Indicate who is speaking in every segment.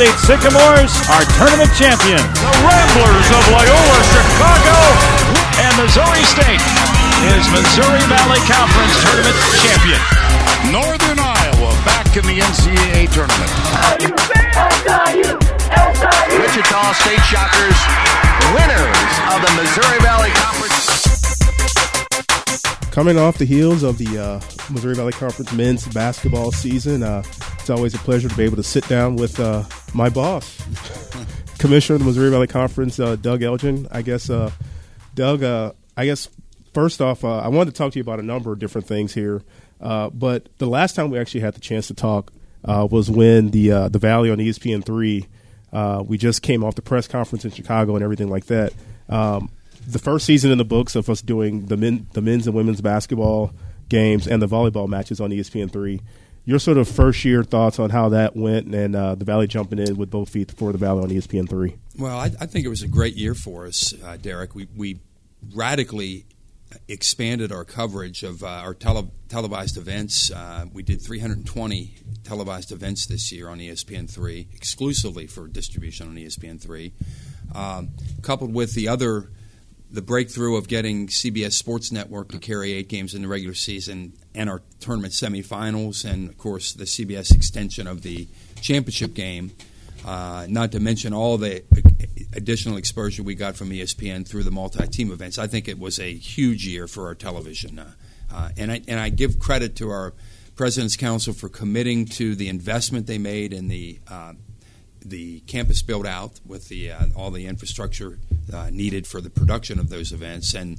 Speaker 1: State Sycamores are tournament champions.
Speaker 2: The Ramblers of Loyola, Chicago,
Speaker 1: and Missouri State is Missouri Valley Conference tournament champion.
Speaker 2: Northern Iowa back in the NCAA tournament.
Speaker 3: Wichita State Shockers, winners of the Missouri Valley Conference.
Speaker 4: Coming off the heels of the uh, Missouri Valley Conference men's basketball season, uh, it's always a pleasure to be able to sit down with uh, my boss, Commissioner of the Missouri Valley Conference, uh, Doug Elgin. I guess, uh, Doug, uh, I guess first off, I wanted to talk to you about a number of different things here. but the last time we actually had the chance to talk was when the the Valley on ESPN three. we just came off the press conference in Chicago and everything like that. Um, the first season in the books of us doing the men, the men's and women's basketball games and the volleyball matches on ESPN three. Your sort of first year thoughts on how that went and uh, the Valley jumping in with both feet for the Valley on ESPN three.
Speaker 5: Well, I, I think it was a great year for us, uh, Derek. We we radically expanded our coverage of uh, our tele- televised events. Uh, we did 320 televised events this year on ESPN3, exclusively for distribution on ESPN3, um, coupled with the other the breakthrough of getting CBS Sports Network to carry eight games in the regular season and our tournament semifinals, and of course the CBS extension of the championship game. Uh, not to mention all the additional exposure we got from ESPN through the multi-team events. I think it was a huge year for our television, uh, uh, and I and I give credit to our President's Council for committing to the investment they made in the uh, the campus built out with the uh, all the infrastructure uh, needed for the production of those events, and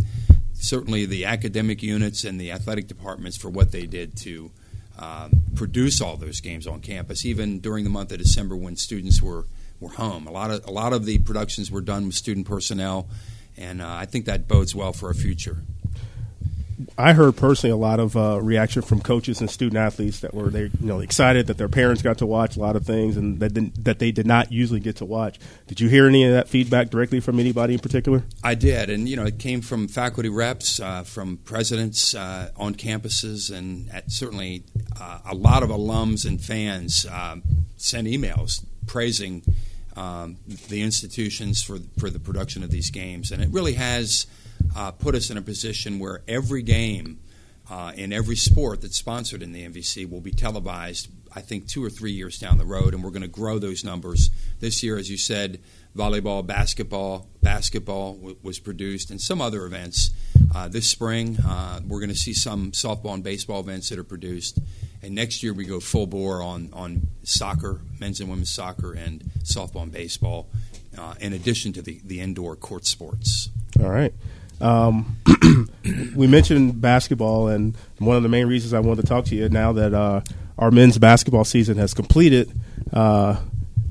Speaker 5: certainly the academic units and the athletic departments for what they did to um, produce all those games on campus, even during the month of December when students were were home. A lot of a lot of the productions were done with student personnel, and uh, I think that bodes well for our future.
Speaker 4: I heard personally a lot of uh, reaction from coaches and student athletes that were they you know excited that their parents got to watch a lot of things and that that they did not usually get to watch. Did you hear any of that feedback directly from anybody in particular?
Speaker 5: I did, and you know it came from faculty reps, uh, from presidents uh, on campuses, and certainly uh, a lot of alums and fans um, sent emails praising um, the institutions for for the production of these games, and it really has uh, put us in a position where every game uh, in every sport that's sponsored in the MVC will be televised. I think two or three years down the road, and we're going to grow those numbers. This year, as you said, volleyball, basketball, basketball w- was produced, and some other events. Uh, this spring, uh, we're going to see some softball and baseball events that are produced. And next year, we go full bore on, on soccer, men's and women's soccer, and softball and baseball, uh, in addition to the, the indoor court sports.
Speaker 4: All right. Um, we mentioned basketball, and one of the main reasons I wanted to talk to you now that uh, our men's basketball season has completed. Uh,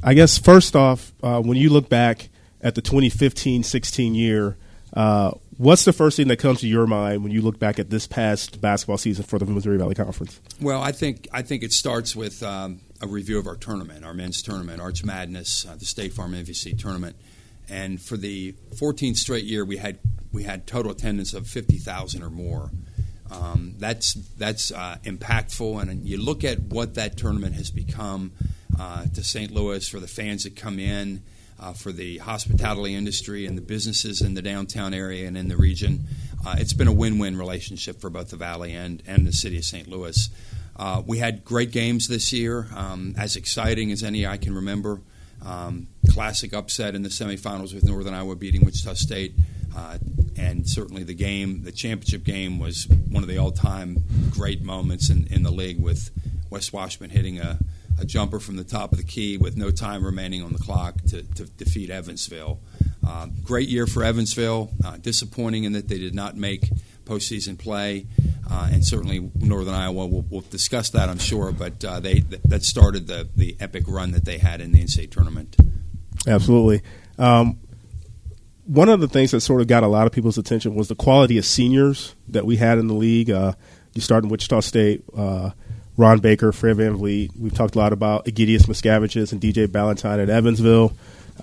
Speaker 4: I guess first off, uh, when you look back at the 2015-16 year, uh, what's the first thing that comes to your mind when you look back at this past basketball season for the Missouri Valley Conference?
Speaker 5: Well, I think I think it starts with um, a review of our tournament, our men's tournament, Arch Madness, uh, the State Farm MVC tournament, and for the 14th straight year, we had we had total attendance of 50,000 or more. Um, that's that's uh, impactful, and you look at what that tournament has become uh, to St. Louis for the fans that come in, uh, for the hospitality industry and the businesses in the downtown area and in the region. Uh, it's been a win-win relationship for both the Valley and and the city of St. Louis. Uh, we had great games this year, um, as exciting as any I can remember. Um, classic upset in the semifinals with Northern Iowa beating Wichita State. Uh, and certainly the game, the championship game, was one of the all-time great moments in, in the league with Wes Washburn hitting a, a, jumper from the top of the key with no time remaining on the clock to, to defeat Evansville. Uh, great year for Evansville. Uh, disappointing in that they did not make postseason play, uh, and certainly Northern Iowa. We'll, we'll, discuss that, I'm sure. But uh, they that started the the epic run that they had in the NCAA tournament.
Speaker 4: Absolutely. Um, one of the things that sort of got a lot of people's attention was the quality of seniors that we had in the league. Uh, you start in Wichita State, uh, Ron Baker, Fred VanVleet. We've talked a lot about Egidijus Mockevicius and DJ Balentine at Evansville.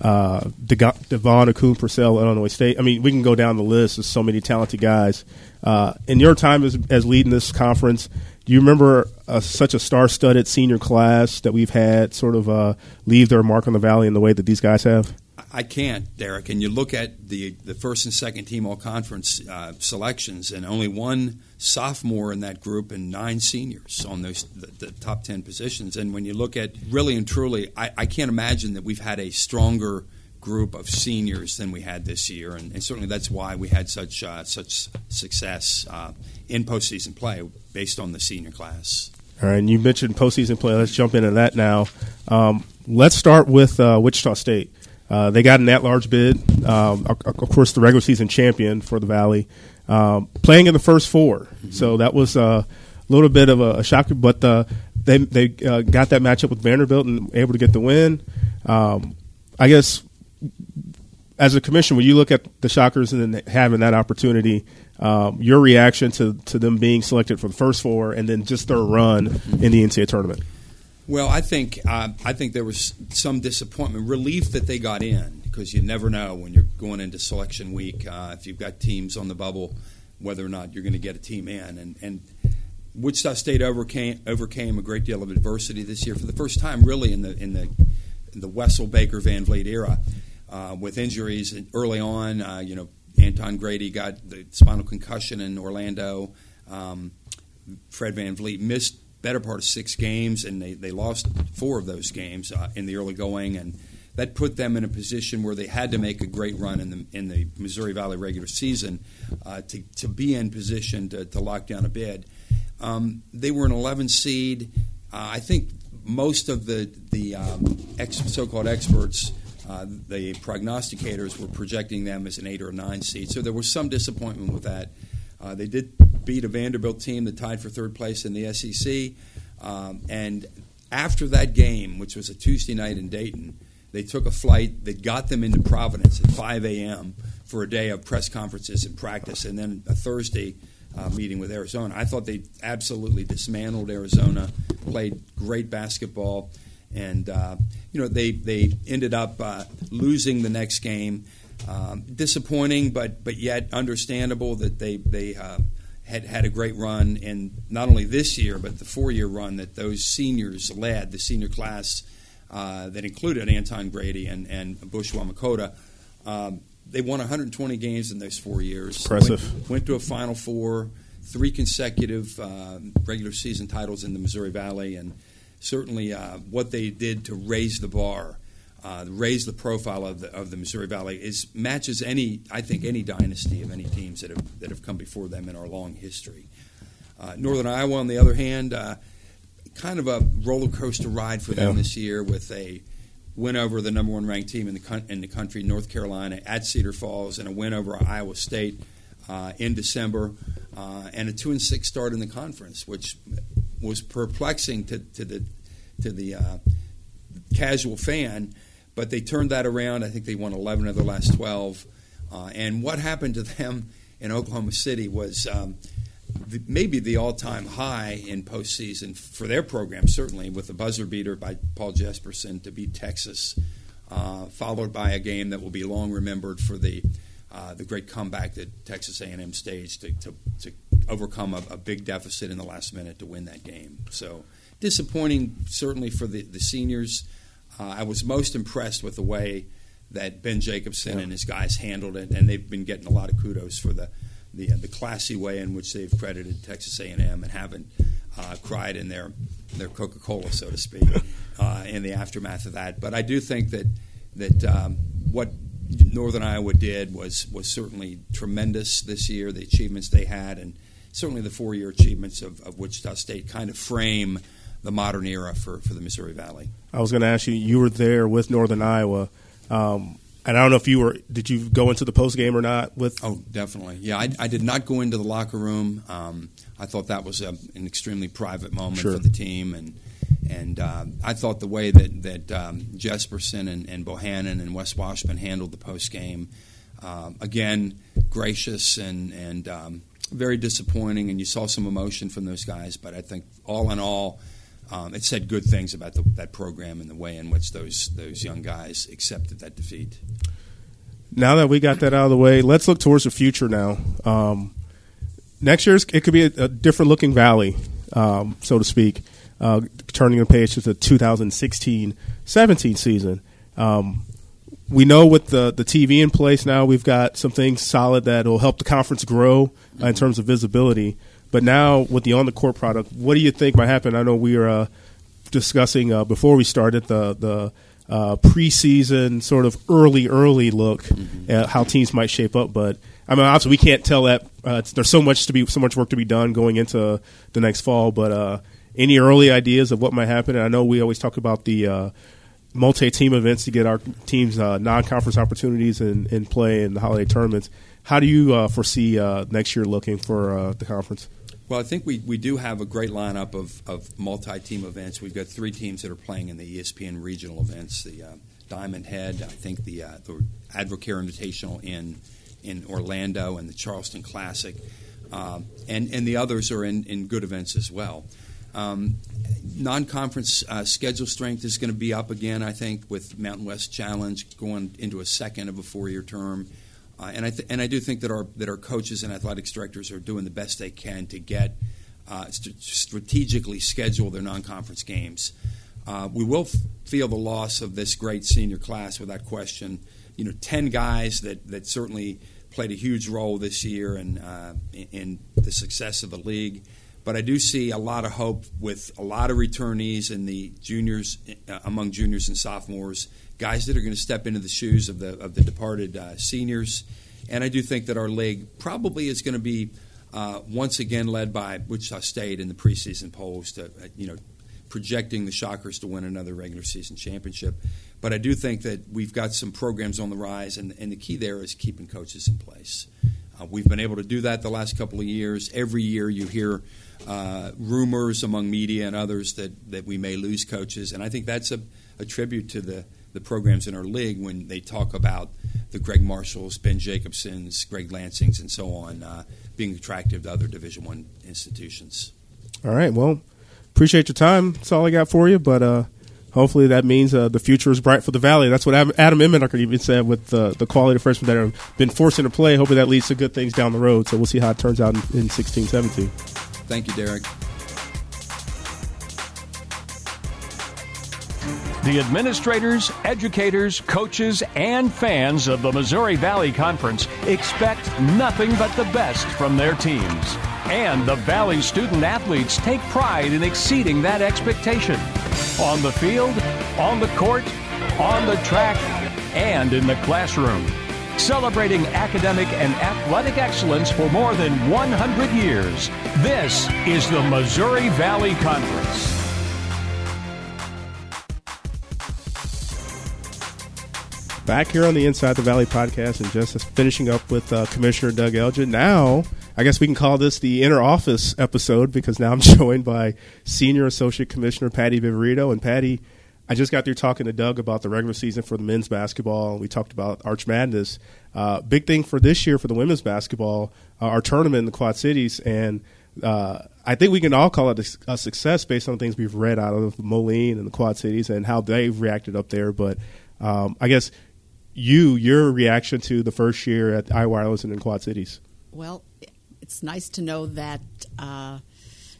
Speaker 4: Uh, DeVaughn Akoon-Purcell, Illinois State. I mean, we can go down the list. There's so many talented guys. Uh, in your time as, as leading this conference, do you remember uh, such a star-studded senior class that we've had sort of uh, leave their mark on the valley in the way that these guys have?
Speaker 5: I can't, Derek. And you look at the the first and second team all conference uh, selections, and only one sophomore in that group and nine seniors on those the, the, top ten positions. And when you look at really and truly, I, I, can't imagine that we've had a stronger group of seniors than we had this year, and, and certainly that's why we had such uh, such success uh, in postseason play based on the senior class.
Speaker 4: All right, and you mentioned postseason play. Let's jump into that now. Um, let's start with uh, Wichita State. Uh, they got an at-large bid. Um, of course, the regular season champion for the Valley, um, playing in the first 4 mm-hmm. So that was a little bit of a, shock, but uh, they they uh, got that matchup with Vanderbilt and able to get the win. Um, I guess as a commission, when you look at the Shockers and having that opportunity, um, your reaction to, to them being selected for the first four and then just their run in the NCAA tournament.
Speaker 5: Well, I think uh, I think there was some disappointment, relief that they got in because you never know when you're going into selection week uh, if you've got teams on the bubble whether or not you're going to get a team in. And, and State overcame overcame a great deal of adversity this year for the first time, really in the in the in the Wessel Baker VanVleet era, uh, with injuries early on. Uh, you know, Anton Grady got the spinal concussion in Orlando. Um, Fred VanVleet missed better part of six games, and they, they lost four of those games uh, in the early going, and that put them in a position where they had to make a great run in the in the Missouri Valley regular season uh, to to be in position to, to lock down a bid. Um, they were an 11 seed. Uh, I think most of the the um, ex, so-called experts. Uh, the prognosticators were projecting them as an eight or a nine seed, so there was some disappointment with that. Uh, they did beat a Vanderbilt team that tied for third place in the SEC. Um, and after that game, which was a Tuesday night in Dayton, they took a flight that got them into Providence at 5 a.m. for a day of press conferences and practice, and then a Thursday uh, meeting with Arizona. I thought they absolutely dismantled Arizona, played great basketball, and uh, you know they they ended up uh, losing the next game. Um, disappointing, but but yet understandable that they they uh, had had a great run in not only this year but the four year run that those seniors led, the senior class uh, that included Anton Grady and and Bush Wamukota. Um, they won 120 games in those four years.
Speaker 4: Impressive.
Speaker 5: Went, went to a Final Four, three consecutive uh, regular season titles in the Missouri Valley, and certainly uh, what they did to raise the bar uh, raise the profile of the, of the Missouri Valley is matches any I think any dynasty of any teams that have that have come before them in our long history. Uh, Northern Iowa, on the other hand, uh, kind of a roller coaster ride for them yeah. this year with a win over the number one ranked team in the in the country, North Carolina, at Cedar Falls, and a win over Iowa State uh, in December, uh, and a two and six start in the conference, which was perplexing to, to the to the uh, casual fan but they turned that around. I think they won 11 of the last 12. Uh, and what happened to them in Oklahoma City was um, the, maybe the all-time high in postseason for their program, certainly with the buzzer beater by Paul Jesperson to beat Texas, uh, followed by a game that will be long remembered for the uh, the great comeback that Texas A&M staged to, to, to overcome a, a, big deficit in the last minute to win that game. So disappointing, certainly for the, the seniors. Uh, I was most impressed with the way that Ben Jacobson yeah. and his guys handled it, and they've been getting a lot of kudos for the the, uh, the classy way in which they've credited Texas A&M and haven't uh, cried in their their Coca Cola, so to speak, uh, in the aftermath of that. But I do think that that um, what Northern Iowa did was was certainly tremendous this year. The achievements they had, and certainly the four year achievements of, of Wichita State, kind of frame the modern era for, for the Missouri Valley.
Speaker 4: I was going to ask you, you were there with Northern Iowa. Um, and I don't know if you were, did you go into the post game or not? With
Speaker 5: oh, definitely, yeah. I, I, did not go into the locker room. Um, I thought that was a, an extremely private moment
Speaker 4: sure.
Speaker 5: for the team, and and uh, I thought the way that that um, Jesperson and, and, Bohannon and Wes Washburn handled the post game, um, again, gracious and and um, very disappointing, and you saw some emotion from those guys. But I think all in all, um, it said good things about the, that program and the way in which those those young guys accepted that defeat.
Speaker 4: Now that we got that out of the way, let's look towards the future now. Um, next year's it could be a, a different looking valley, um, so to speak. Uh, turning the page to the 2016-17 season. Um, we know with the the TV in place now, we've got some things solid that will help the conference grow uh, in terms of visibility. But now with the on the court product, what do you think might happen? I know we were uh, discussing uh, before we started the the uh, preseason sort of early early look mm-hmm. at how teams might shape up, but I mean obviously we can't tell that uh, there's so much to be so much work to be done going into the next fall. But uh, any early ideas of what might happen? And I know we always talk about the uh, multi-team events to get our teams uh, non-conference opportunities in, in play in the holiday tournaments. How do you uh, foresee uh, next year looking for uh, the conference?
Speaker 5: Well, I think we, we do have a great lineup of, of multi-team events. We've got three teams that are playing in the ESPN regional events: the uh, Diamond Head, I think the uh, the Advocare Invitational in in Orlando, and the Charleston Classic, and and the others are in, in good events as well. Um, non-conference uh, schedule strength is going to be up again, I think, with Mountain West Challenge going into a second of a four-year term. Uh, and I th- and I do think that our that our coaches and athletics directors are doing the best they can to get uh, st- strategically schedule their non-conference games. Uh, we will f- feel the loss of this great senior class without question. You know, ten guys that that certainly played a huge role this year in uh, in the success of the league. But I do see a lot of hope with a lot of returnees and the juniors, uh, among juniors and sophomores, guys that are going to step into the shoes of the of the departed uh, seniors. And I do think that our league probably is going to be uh, once again led by Wichita State in the preseason polls to uh, you know projecting the Shockers to win another regular season championship. But I do think that we've got some programs on the rise, and, and the key there is keeping coaches in place. Uh, we've been able to do that the last couple of years. Every year you hear uh, rumors among media and others that, that we may lose coaches, and I think that's a, a tribute to the, the programs in our league when they talk about the Greg Marshalls, Ben Jacobsons, Greg Lansings, and so on uh, being attractive to other Division One institutions.
Speaker 4: All right. Well, appreciate your time. That's all I got for you. But uh, hopefully that means uh, the future is bright for the Valley. That's what Adam Emmenecker even said with uh, the quality of freshmen that have been forced into play. Hopefully that leads to good things down the road. So we'll see how it turns out in, in 16 17.
Speaker 5: Thank you, Derek.
Speaker 1: The administrators, educators, coaches, and fans of the Missouri Valley Conference expect nothing but the best from their teams. And the Valley student athletes take pride in exceeding that expectation. On the field, on the court, on the track, and in the classroom celebrating academic and athletic excellence for more than 100 years. This is the Missouri Valley Conference.
Speaker 4: Back here on the Inside the Valley podcast, and just finishing up with uh, Commissioner Doug Elgin. Now, I guess we can call this the inner office episode because now I'm joined by Senior Associate Commissioner Patty Viverito. And Patty, I just got through talking to Doug about the regular season for the men's basketball. We talked about Arch Madness. Uh, big thing for this year for the women's basketball, uh, our tournament in the Quad Cities, and uh, I think we can all call it a, success based on things we've read out of Moline and the Quad Cities and how they've reacted up there. But um, I guess you, your reaction to the first year at iWireless and in Quad Cities.
Speaker 6: Well, it's nice to know that uh,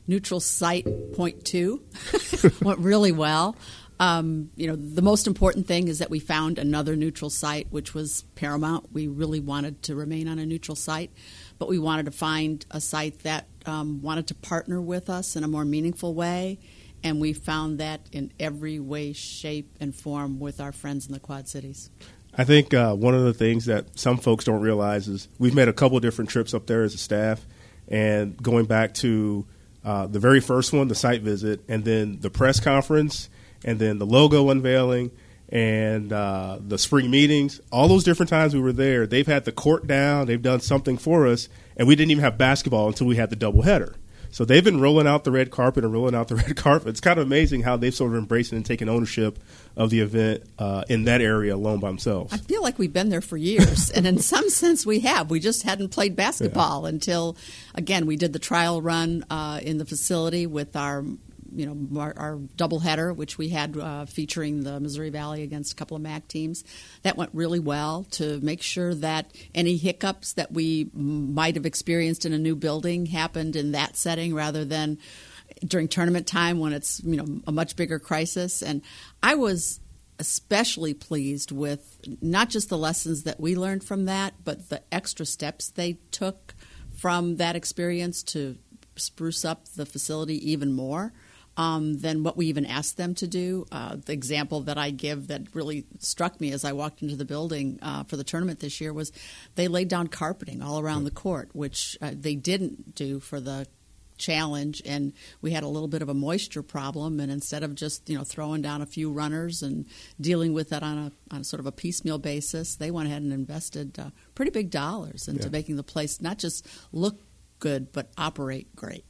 Speaker 6: neutral site point two went really well. Um, you know, the most important thing is that we found another neutral site, which was paramount. We really wanted to remain on a neutral site, but we wanted to find a site that um, wanted to partner with us in a more meaningful way, and we found that in every way, shape, and form with our friends in the Quad Cities.
Speaker 4: I think uh, one of the things that some folks don't realize is we've made a couple different trips up there as a staff, and going back to uh, the very first one, the site visit, and then the press conference and then the logo unveiling and uh, the spring meetings, all those different times we were there, they've had the court down, they've done something for us, and we didn't even have basketball until we had the doubleheader. So they've been rolling out the red carpet and rolling out the red carpet. It's kind of amazing how they've sort of embraced and taken ownership of the event uh, in that area alone by themselves.
Speaker 6: I feel like we've been there for years, and in some sense we have. We just hadn't played basketball yeah. until, again, we did the trial run uh, in the facility with our you know, our, our doubleheader, which we had uh, featuring the Missouri Valley against a couple of MAC teams, that went really well to make sure that any hiccups that we might have experienced in a new building happened in that setting rather than during tournament time when it's you know a much bigger crisis. And I was especially pleased with not just the lessons that we learned from that, but the extra steps they took from that experience to spruce up the facility even more. Um, than what we even asked them to do. Uh, the example that I give that really struck me as I walked into the building uh, for the tournament this year was they laid down carpeting all around the court, which uh, they didn't do for the challenge and we had a little bit of a moisture problem and instead of just you know throwing down a few runners and dealing with that on a on sort of a piecemeal basis they went ahead and invested uh, pretty big dollars into yeah. making the place not just look good but operate great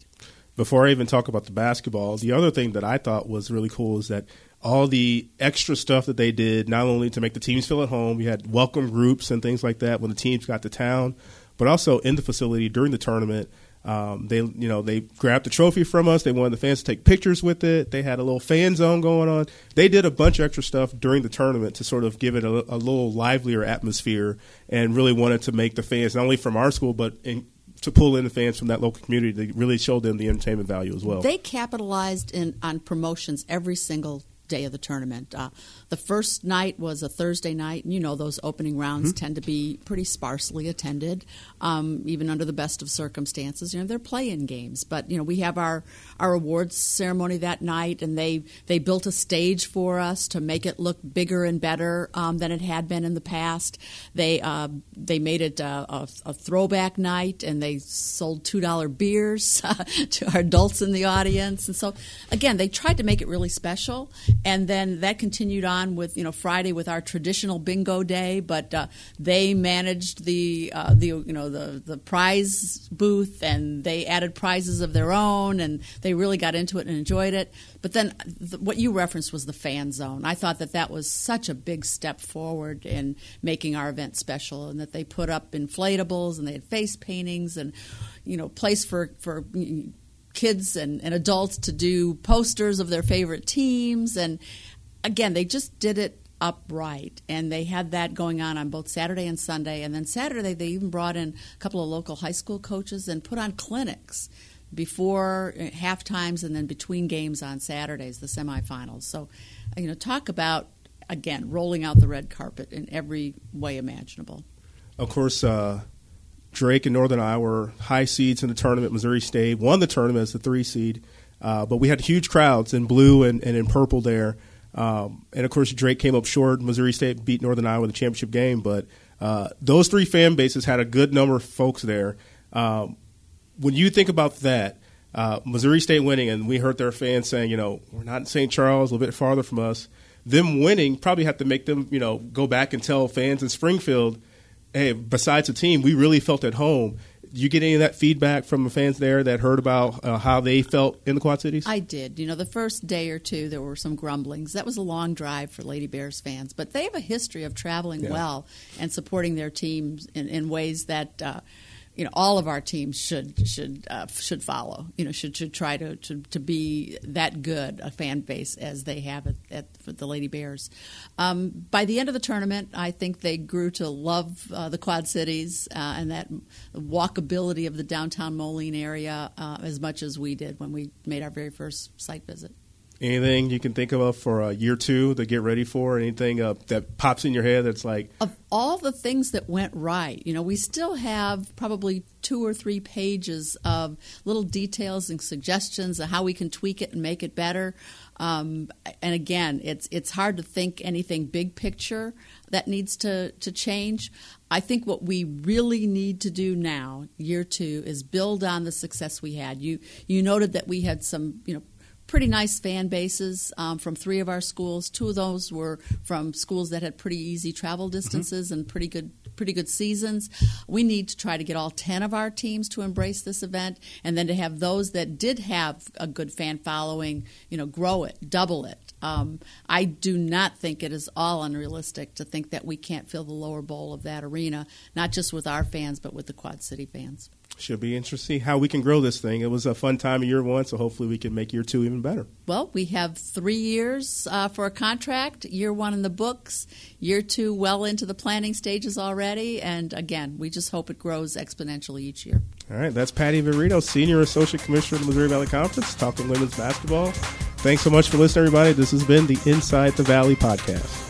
Speaker 4: before I even talk about the basketball the other thing that I thought was really cool is that all the extra stuff that they did not only to make the teams feel at home we had welcome groups and things like that when the teams got to town but also in the facility during the tournament um, they, you know, they grabbed the trophy from us. They wanted the fans to take pictures with it. They had a little fan zone going on. They did a bunch of extra stuff during the tournament to sort of give it a, a little livelier atmosphere, and really wanted to make the fans not only from our school but in, to pull in the fans from that local community to really show them the entertainment value as well.
Speaker 6: They capitalized in on promotions every single day of the tournament. Uh, the first night was a Thursday night, and you know those opening rounds mm-hmm. tend to be pretty sparsely attended, um, even under the best of circumstances. You know they're playing games, but you know we have our our awards ceremony that night, and they they built a stage for us to make it look bigger and better um, than it had been in the past. They uh, they made it a, a, a, throwback night, and they sold two dollar beers to our adults in the audience, and so again they tried to make it really special, and then that continued on with you know Friday with our traditional bingo day, but uh, they managed the uh, the you know the the prize booth and they added prizes of their own and they really got into it and enjoyed it. But then the, what you referenced was the fan zone. I thought that that was such a big step forward in making our event special, and that they put up inflatables and they had face paintings and you know place for for kids and, and adults to do posters of their favorite teams. And again, they just did it upright. And they had that going on on both Saturday and Sunday. And then Saturday they even brought in a couple of local high school coaches and put on clinics before uh, half times and then between games on Saturdays the semifinals. So you know talk about again rolling out the red carpet in every way imaginable.
Speaker 4: Of course uh, Drake and Northern Iowa high seeds in the tournament Missouri State won the tournament as the three seed uh, but we had huge crowds in blue and, and in purple there um, and of course, Drake came up short. Missouri State beat Northern Iowa in the championship game, but uh, those three fan bases had a good number of folks there. Um, when you think about that, uh, Missouri State winning, and we heard their fans saying, you know, we're not in St. Charles, a little bit farther from us. Them winning probably have to make them, you know, go back and tell fans in Springfield, hey, besides the team, we really felt at home you get any of that feedback from the fans there that heard about uh, how they felt in the Quad Cities?
Speaker 6: I did. You know, the first day or two, there were some grumblings. That was a long drive for Lady Bears fans, but they have a history of traveling yeah. well and supporting their teams in, in ways that. Uh, you know all of our teams should should uh, should follow. You know should should try to, to, to be that good a fan base as they have at, at the Lady Bears. Um, by the end of the tournament, I think they grew to love uh, the Quad Cities uh, and that walkability of the downtown Moline area uh, as much as we did when we made our very first site visit.
Speaker 4: Anything you can think of for uh, year two to get ready for? Anything uh, that pops in your head that's like
Speaker 6: of all the things that went right. You know, we still have probably two or three pages of little details and suggestions of how we can tweak it and make it better. Um, and again, it's it's hard to think anything big picture that needs to to change. I think what we really need to do now, year two, is build on the success we had. You you noted that we had some you know pretty nice fan bases um, from three of our schools. Two of those were from schools that had pretty easy travel mm-hmm. distances mm-hmm. and pretty good pretty good seasons. We need to try to get all 10 of our teams to embrace this event and then to have those that did have a good fan following, you know, grow it, double it. Um, I do not think it is all unrealistic to think that we can't fill the lower bowl of that arena, not just with our fans, but with the Quad City fans.
Speaker 4: Should be interesting how we can grow this thing. It was a fun time in year one, so hopefully we can make year two even better.
Speaker 6: Well, we have three years uh, for a contract. Year one in the books, year two well into the planning stages already, and again, we just hope it grows exponentially each year.
Speaker 4: All right, that's Patty Viverito, Senior Associate Commissioner of the Missouri Valley Conference, talking women's basketball. Thanks so much for listening, everybody. This has been the Inside the Valley podcast.